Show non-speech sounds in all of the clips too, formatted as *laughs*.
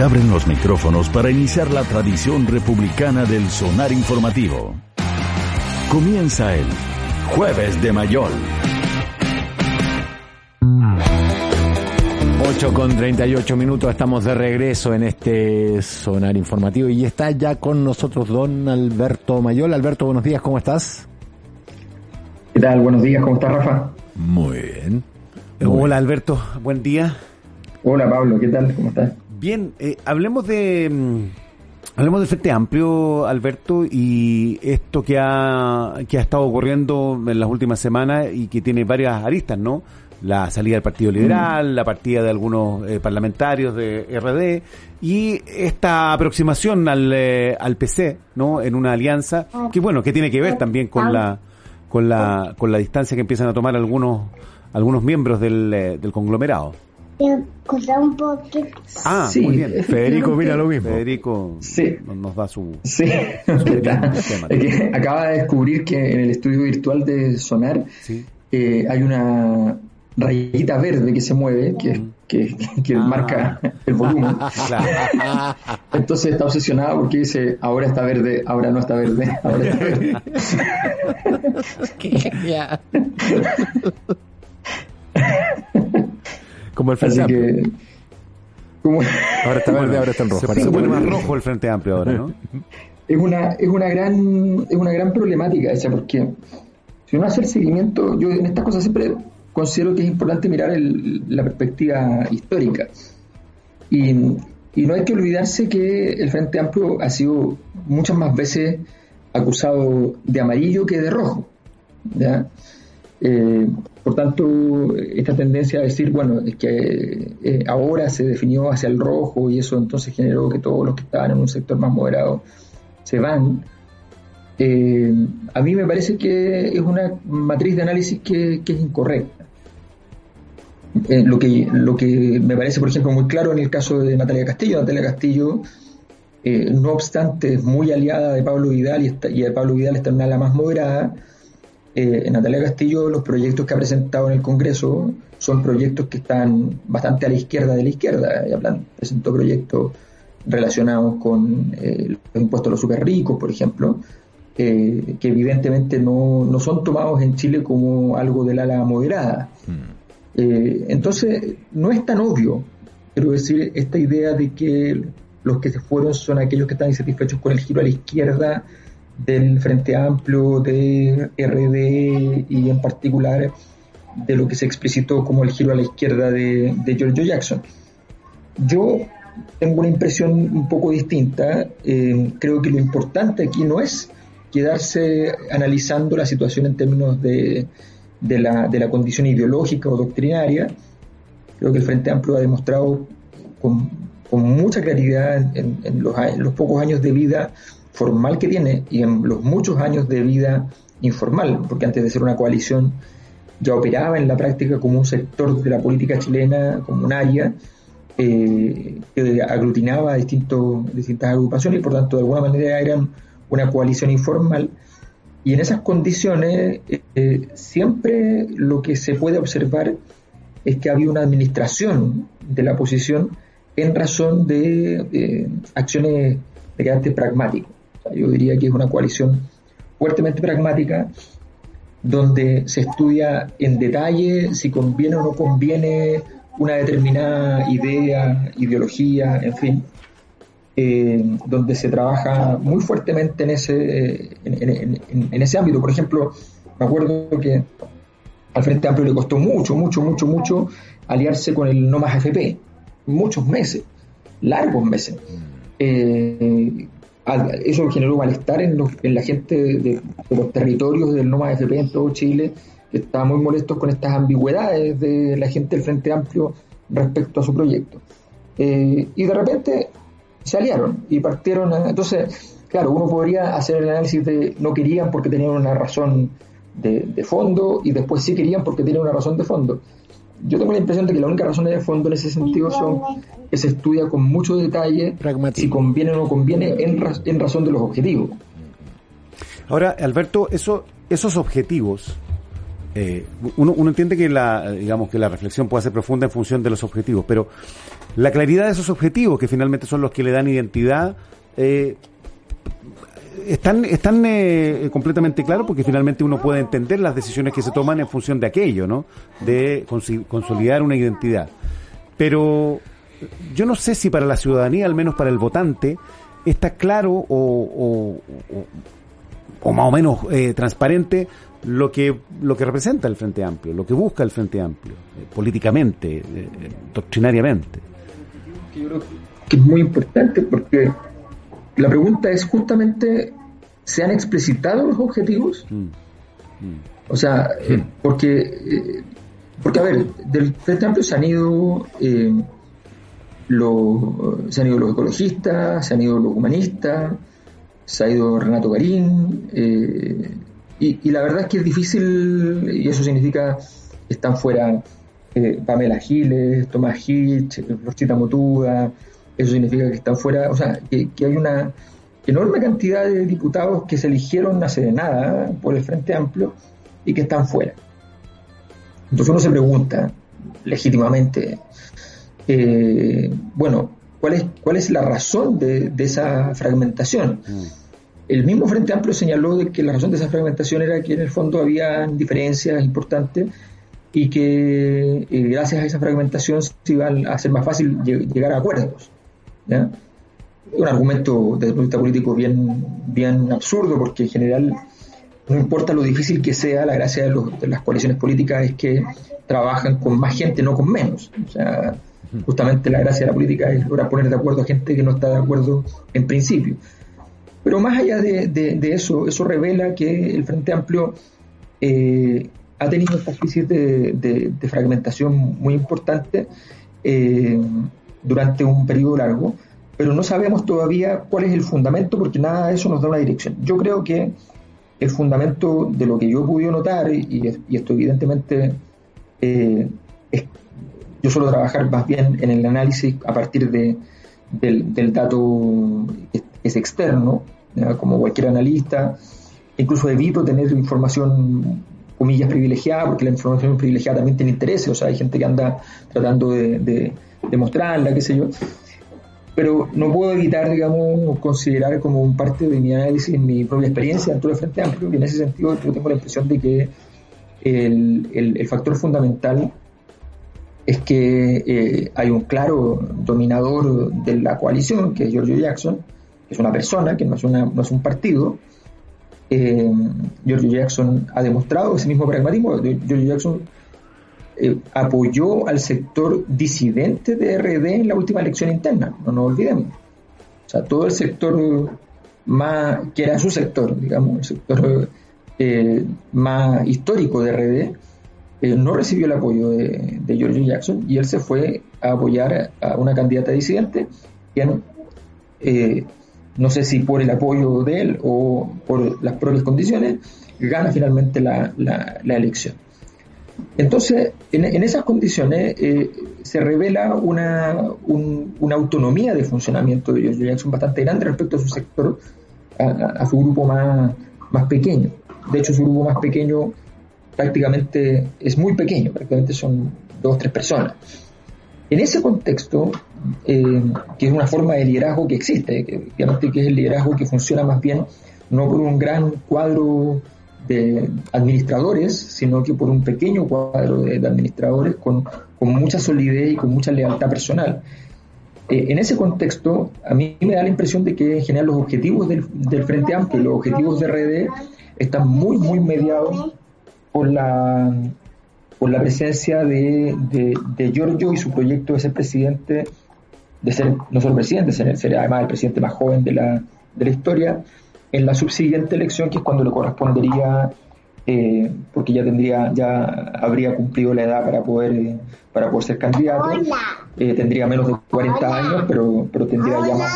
Se abren los micrófonos para iniciar la tradición republicana del sonar informativo. Comienza el Jueves de Mayol. 8 con 38 minutos, estamos de regreso en este sonar informativo y está ya con nosotros don Alberto Mayol. Alberto, buenos días, ¿cómo estás? ¿Qué tal? Buenos días, ¿cómo estás, Rafa? Muy bien. Hola Alberto, buen día. Hola, Pablo, ¿qué tal? ¿Cómo estás? Bien, eh, hablemos de mm, hablemos de Frente Amplio, Alberto, y esto que ha, que ha estado ocurriendo en las últimas semanas y que tiene varias aristas, ¿no? La salida del Partido Liberal, la partida de algunos eh, parlamentarios de RD y esta aproximación al, eh, al PC, ¿no? En una alianza que, bueno, que tiene que ver también con la con la con la distancia que empiezan a tomar algunos algunos miembros del, eh, del conglomerado. Un poquito. Ah, Sí, muy bien. Federico, mira lo mismo. Federico. Sí. nos- da su... Sí. *laughs* Es que acaba de descubrir que en el estudio virtual de Sonar Sí. eh, hay una rayita verde que se mueve, que, que, *laughs* que Ah. marca el volumen. Claro. Entonces está obsesionado porque dice, ahora está verde, ahora no está verde, ahora está verde. *laughs* Como el Frente Así Amplio. que... Como, Ahora está verde, ahora está en *laughs* rojo. Se, pone más rojo el Frente Amplio ahora, ¿no? es una es una gran es una gran problemática esa porque si uno hace el seguimiento yo en estas cosas siempre considero que es importante mirar el- la perspectiva histórica y, y no hay que olvidarse que el Frente Amplio ha sido muchas más veces acusado de amarillo que de rojo ¿ya? Eh, por tanto, esta tendencia a decir, bueno, es que eh, ahora se definió hacia el rojo y eso entonces generó que todos los que estaban en un sector más moderado se van. eh, a mí me parece que es una matriz de análisis que, es incorrecta. Eh, lo, que, lo que me parece, por ejemplo, muy claro en el caso de Natalia Castillo. Natalia Castillo, no obstante, es muy aliada de Pablo Vidal y, está, y de Pablo Vidal está en una ala más moderada. Eh, Natalia Castillo, los proyectos que ha presentado en el Congreso son proyectos que están bastante a la izquierda de la izquierda. Ella presentó proyectos relacionados con eh, los impuestos a los super ricos, por ejemplo, eh, que evidentemente no, no son tomados en Chile como algo del ala moderada. Eh, entonces, no es tan obvio, quiero decir, esta idea de que los que se fueron son aquellos que están insatisfechos con el giro a la izquierda del Frente Amplio, de RD y en particular de lo que se explicitó como el giro a la izquierda de, de Giorgio Jackson. Yo tengo una impresión un poco distinta. Eh, creo que lo importante aquí no es quedarse analizando la situación en términos de, de la, de la condición ideológica o doctrinaria. Creo que el Frente Amplio ha demostrado con, con mucha claridad en, los, en los pocos años de vida formal que tiene y en los muchos años de vida informal, porque antes de ser una coalición ya operaba en la práctica como un sector de la política chilena, como un área eh, que aglutinaba distintos, distintas agrupaciones y por tanto de alguna manera eran una coalición informal. Y en esas condiciones eh, eh, siempre lo que se puede observar es que había una administración de la oposición en razón de acciones de carácter pragmático. Yo diría que es una coalición fuertemente pragmática donde se estudia en detalle si conviene o no conviene una determinada idea, ideología, en fin, eh, donde se trabaja muy fuertemente en ese, en, en- en- en ese ámbito. Por ejemplo, me acuerdo que al Frente Amplio le costó mucho, mucho, mucho, mucho aliarse con el No Más FP, muchos meses, largos meses. Eh, al- eso generó malestar en, los- en la gente de, los territorios del No Más FP en todo Chile, que estaban muy molestos con estas ambigüedades de la gente del Frente Amplio respecto a su proyecto. eh, y de repente se aliaron y partieron. a- entonces, claro, uno podría hacer el análisis de no querían porque tenían una razón de, de fondo y después sí querían porque tenían una razón de fondo. Yo tengo la impresión de que la única razón de fondo en ese sentido son que se estudia con mucho detalle Pragmatismo. si conviene o no conviene en, ra- en razón de los objetivos. Ahora, Alberto, eso, esos objetivos, eh, uno, uno entiende que la, digamos que la reflexión puede ser profunda en función de los objetivos, pero la claridad de esos objetivos, que finalmente son los que le dan identidad, eh, están, están eh, completamente claros porque finalmente uno puede entender las decisiones que se toman en función de aquello, ¿no? De consolidar una identidad. Pero yo no sé si para la ciudadanía, al menos para el votante, está claro o, o- más o menos eh, transparente lo que lo que representa el Frente Amplio, lo que busca el Frente Amplio, eh, políticamente, eh, doctrinariamente. yo creo que es muy importante porque la pregunta es justamente, ¿se han explicitado los objetivos? O sea, eh, porque, eh, porque, a ver, del Frente Amplio se han ido, eh, los, se han ido los ecologistas, se han ido los humanistas, se ha ido Renato Garín, eh, y, y la verdad es que es difícil, y eso significa que están fuera eh, Pamela Giles, Tomás Hitch, Rosita Motuda, eso significa que están fuera, o sea, que, que hay una enorme cantidad de diputados que se eligieron hace de nada por el Frente Amplio y que están fuera. Entonces uno se pregunta legítimamente, eh, bueno, ¿cuál es, ¿cuál es la razón de, de esa fragmentación? El mismo Frente Amplio señaló de que la razón de esa fragmentación era que en el fondo había diferencias importantes y que eh, gracias a esa fragmentación se iba a hacer más fácil lle- llegar a acuerdos. ¿Ya? Un argumento desde el punto de vista político bien, bien absurdo porque en general no importa lo difícil que sea, la gracia de, los- de las coaliciones políticas es que trabajan con más gente, no con menos. O sea, justamente la gracia de la política es lograr poner de acuerdo a gente que no está de acuerdo en principio. Pero más allá de, de- de eso, eso revela que el Frente Amplio eh, ha tenido esta de- de fragmentación muy importante eh, durante un periodo largo, pero no sabemos todavía cuál es el fundamento porque nada de eso nos da una dirección. Yo creo que el fundamento de lo que yo he podido notar, y, esto evidentemente eh, es, yo suelo trabajar más bien en el análisis a partir de, del, dato que es externo, como cualquier analista, incluso evito tener información comillas privilegiada, porque la información privilegiada también tiene intereses, o sea, hay gente que anda tratando de, de mostrarla, qué sé yo, pero no puedo evitar, digamos, considerar como un parte de mi análisis, mi propia experiencia dentro del Frente Amplio, y en ese sentido yo tengo la impresión de que el, el, factor fundamental es que eh, hay un claro dominador de la coalición, que es Giorgio Jackson, que es una persona, que no es, una, no es un partido. Eh, Giorgio Jackson ha demostrado ese mismo pragmatismo. Giorgio Jackson eh, apoyó al sector disidente de RD en la última elección interna, no nos olvidemos. O sea, todo el sector más, que era su sector, digamos, el sector eh, más histórico de RD, eh, no recibió el apoyo de, de Giorgio Jackson y él se fue a apoyar a una candidata disidente, quien eh, no sé si por el apoyo de él o por las propias condiciones, gana finalmente la elección. Entonces, en, esas condiciones eh, se revela una, un, autonomía de funcionamiento de Giorgio Jackson bastante grande respecto a su sector, a, su grupo más, pequeño. De hecho, su grupo más pequeño prácticamente es muy pequeño, prácticamente son dos o tres personas. En ese contexto, eh, que es una forma de liderazgo que existe, que, que es el liderazgo que funciona más bien no por un gran cuadro de administradores, sino que por un pequeño cuadro de, administradores con, mucha solidez y con mucha lealtad personal. Eh, en ese contexto, a mí me da la impresión de que en general los objetivos del, Frente Amplio, los objetivos de RD, están muy, muy mediados por la, por la presencia de, de, Giorgio y su proyecto de ser presidente, de ser no solo presidente, ser además el presidente más joven de la, de la historia, en la subsiguiente elección, que es cuando le correspondería eh, porque ya tendría, ya habría cumplido la edad para poder, eh, para poder ser candidato. Eh, tendría menos de 40 años, pero, pero tendría ya más.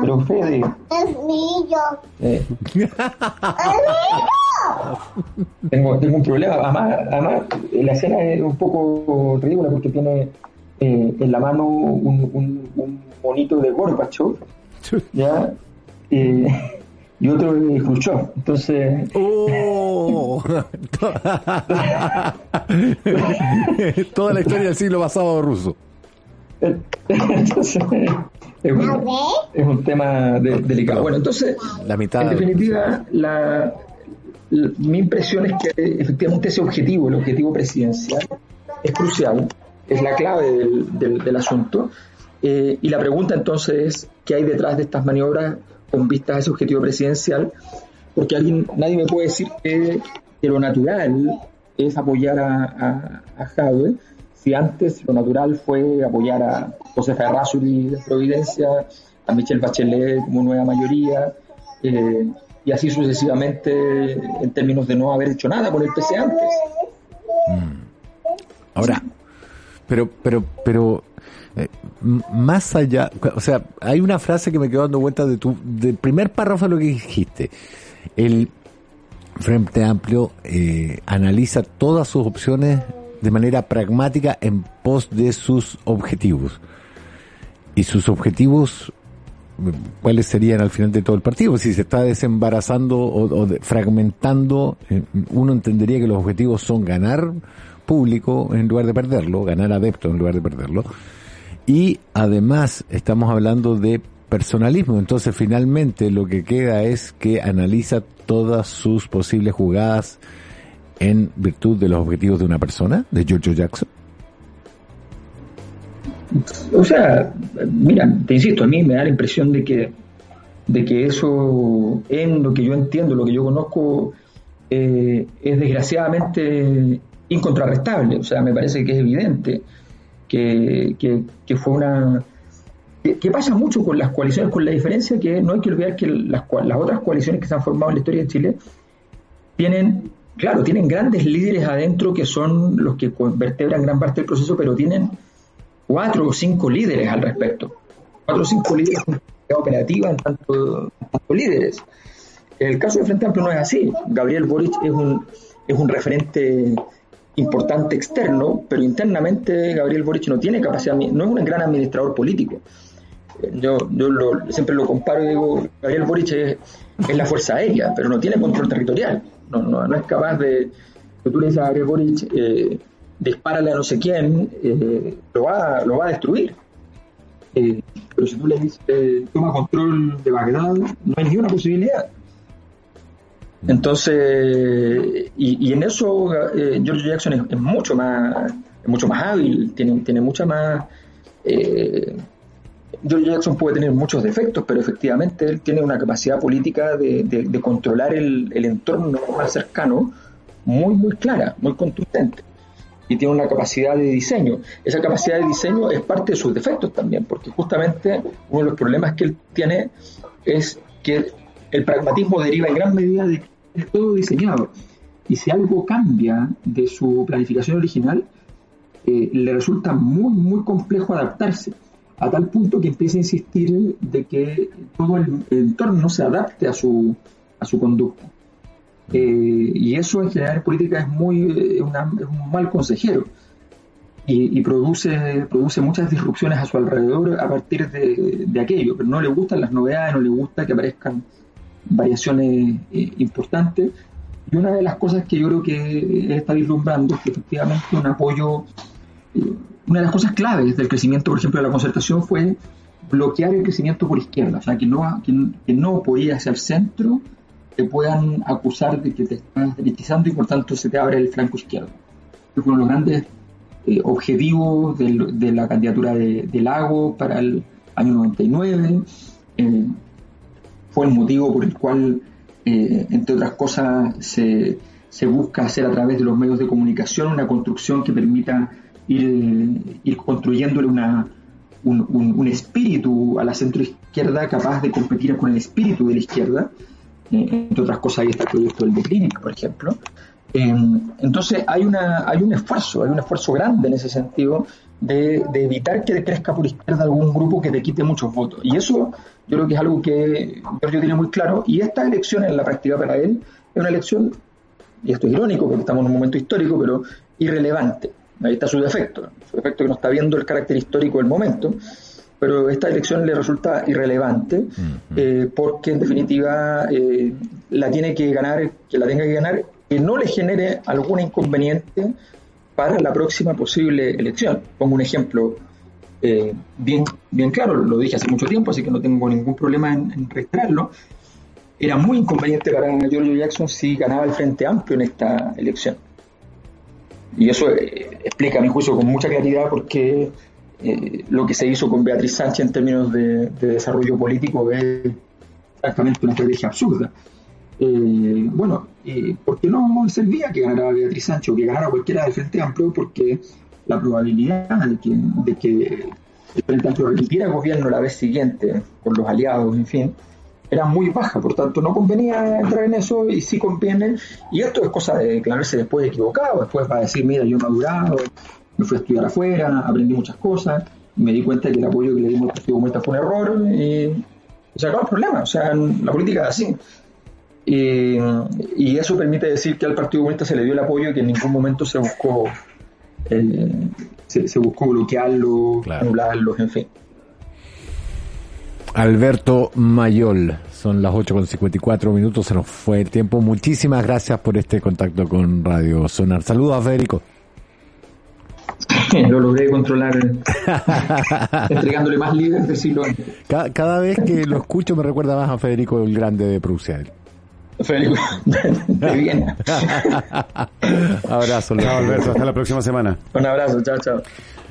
Pero Fede, Es mío. eh, *laughs* tengo, tengo un problema. Además, además, la escena es un poco ridícula porque tiene eh, en la mano un, un, un monito de Gorbachev, ¿ya? Eh, y otro de Khrushchev. Entonces, ¡Oh! *laughs* Toda la historia del siglo pasado ruso. entonces es, un, es un tema de- delicado. Bueno, entonces, La mitad. en definitiva, la, la- mi impresión es que efectivamente ese objetivo, el objetivo presidencial, es crucial, es la clave del, del- del asunto. Eh, y la pregunta entonces es, ¿qué hay detrás de estas maniobras con vistas a ese objetivo presidencial? Porque alguien, nadie me puede decir que, lo natural es apoyar a, a, Jadwe, si antes lo natural fue apoyar a José Ferrazuri de Providencia, a Michelle Bachelet como nueva mayoría, eh, y así sucesivamente en términos de no haber hecho nada con el PC antes. Ahora, pero, pero, pero, eh, más allá, o sea, hay una frase que me quedó dando vuelta de tu, del primer párrafo de lo que dijiste. El Frente Amplio eh, analiza todas sus opciones de manera pragmática en pos de sus objetivos. Y sus objetivos, ¿cuáles serían al final de todo el partido? Si se está desembarazando o, o fragmentando, eh, uno entendería que los objetivos son ganar público en lugar de perderlo, ganar adeptos en lugar de perderlo. Y además estamos hablando de personalismo, entonces finalmente lo que queda es que analiza todas sus posibles jugadas en virtud de los objetivos de una persona, de George Jackson. O sea, mira, te insisto, a mí me da la impresión de que, de que eso, en lo que yo entiendo, lo que yo conozco, eh, es desgraciadamente incontrarrestable. O sea, me parece que es evidente que, que, fue una... Que, pasa mucho con las coaliciones, con la diferencia que no hay que olvidar que las, las otras coaliciones que se han formado en la historia de Chile tienen, claro, tienen grandes líderes adentro que son los que vertebran gran parte del proceso, pero tienen cuatro o cinco líderes al respecto. Cuatro o cinco líderes operativa en tanto, en tanto líderes. El caso de Frente Amplio no es así. Gabriel Boric es un, es un referente importante externo, pero internamente Gabriel Boric no tiene capacidad, no es un gran administrador político. Eh, Yo, yo lo- siempre lo comparo y digo, Gabriel Boric es, la fuerza aérea, pero no tiene control territorial. No, no, no es capaz de, tú le dices a Gabriel Boric, eh, dispárale a no sé quién, eh, lo, va, lo va a destruir. Eh, pero si tú le dices, toma control de Bagdad, no hay ni una posibilidad. Entonces, y, y en eso eh, George Jackson es, es mucho más es mucho más hábil, tiene, tiene mucha más... eh, George Jackson puede tener muchos defectos, pero efectivamente él tiene una capacidad política de, de- controlar el, el entorno más cercano muy, muy clara, muy contundente. Y tiene una capacidad de diseño. Esa capacidad de diseño es parte de sus defectos también, porque justamente uno de los problemas que él tiene es que el pragmatismo deriva en gran medida de es todo diseñado. Y si algo cambia de su planificación original, eh, le resulta muy, muy complejo adaptarse, a tal punto que empieza a insistir de que todo el entorno se adapte a su, a su conducta. Eh, y eso en general en política es, muy, eh, es un mal consejero y, y produce, produce muchas disrupciones a su alrededor a partir de, de aquello, pero no le gustan las novedades, no le gusta que aparezcan variaciones eh, importantes. Y una de las cosas que yo creo que está vislumbrando es que efectivamente un apoyo eh, una de las cosas claves del crecimiento, por ejemplo, de la concertación fue bloquear el crecimiento por izquierda, o sea, que no, que, que no ir hacia el centro te puedan acusar de que te estás derechizando y por tanto se te abre el flanco izquierdo. Fue uno de los grandes eh, objetivos de la candidatura de, de Lago para el año 99. eh, fue el motivo por el cual, eh, entre otras cosas, se, busca hacer a través de los medios de comunicación una construcción que permita ir, construyéndole una, un, espíritu a la centroizquierda capaz de competir con el espíritu de la izquierda. Eh, entre otras cosas, ahí está el proyecto del Declinic, por ejemplo. Eh, entonces hay, una, hay un esfuerzo, hay un esfuerzo grande en ese sentido de, de, evitar que crezca por izquierda algún grupo que te quite muchos votos. Y eso yo creo que es algo que Giorgio tiene muy claro. Y esta elección en la práctica para él es una elección, y esto es irónico porque estamos en un momento histórico, pero irrelevante. Ahí está su defecto, su defecto que no está viendo el carácter histórico del momento pero esta elección le resulta irrelevante uh -huh. eh, porque en definitiva eh, la tiene que ganar, que la tenga que ganar, que no le genere algún inconveniente para la próxima posible elección. Pongo un ejemplo eh, bien, bien claro, lo dije hace mucho tiempo, así que no tengo ningún problema en, en. Era muy inconveniente para Giorgio Jackson si ganaba el Frente Amplio en esta elección. Y eso eh, explica, mi juicio, con mucha claridad por qué eh, lo que se hizo con Beatriz Sánchez en términos de, de desarrollo político es exactamente una estrategia absurda. Eh, bueno, eh, ¿por no servía que ganara Beatriz Sánchez o que ganara cualquiera del Frente Amplio? Porque la probabilidad de que, el Frente Amplio repitiera gobierno la vez siguiente con los aliados, en fin, era muy baja, por tanto no convenía entrar en eso y sí conviene. Y esto es cosa de declararse después equivocado, después va a decir, mira, yo he madurado, me fui a estudiar afuera, aprendí muchas cosas, me di cuenta que el apoyo que le dimos al Partido Comunista fue un error y se acabó el problema. O sea, la política es así. Y, y, eso permite decir que al Partido Comunista se le dio el apoyo y que en ningún momento se buscó eh, se, se, buscó bloquearlo, claro. anularlos, en fin. Alberto Mayol, son las 8 con 54 minutos, se nos fue el tiempo. Muchísimas gracias por este contacto con Radio Sonar. Saludos a Federico. *laughs* lo logré controlar *laughs* entregándole más libros del siglo XX. Cada, cada, vez que lo escucho me recuerda más a Federico el Grande de Prusia. Federico de Viena. abrazo, Alberto. Hasta la próxima semana. Un abrazo. Chao, chao.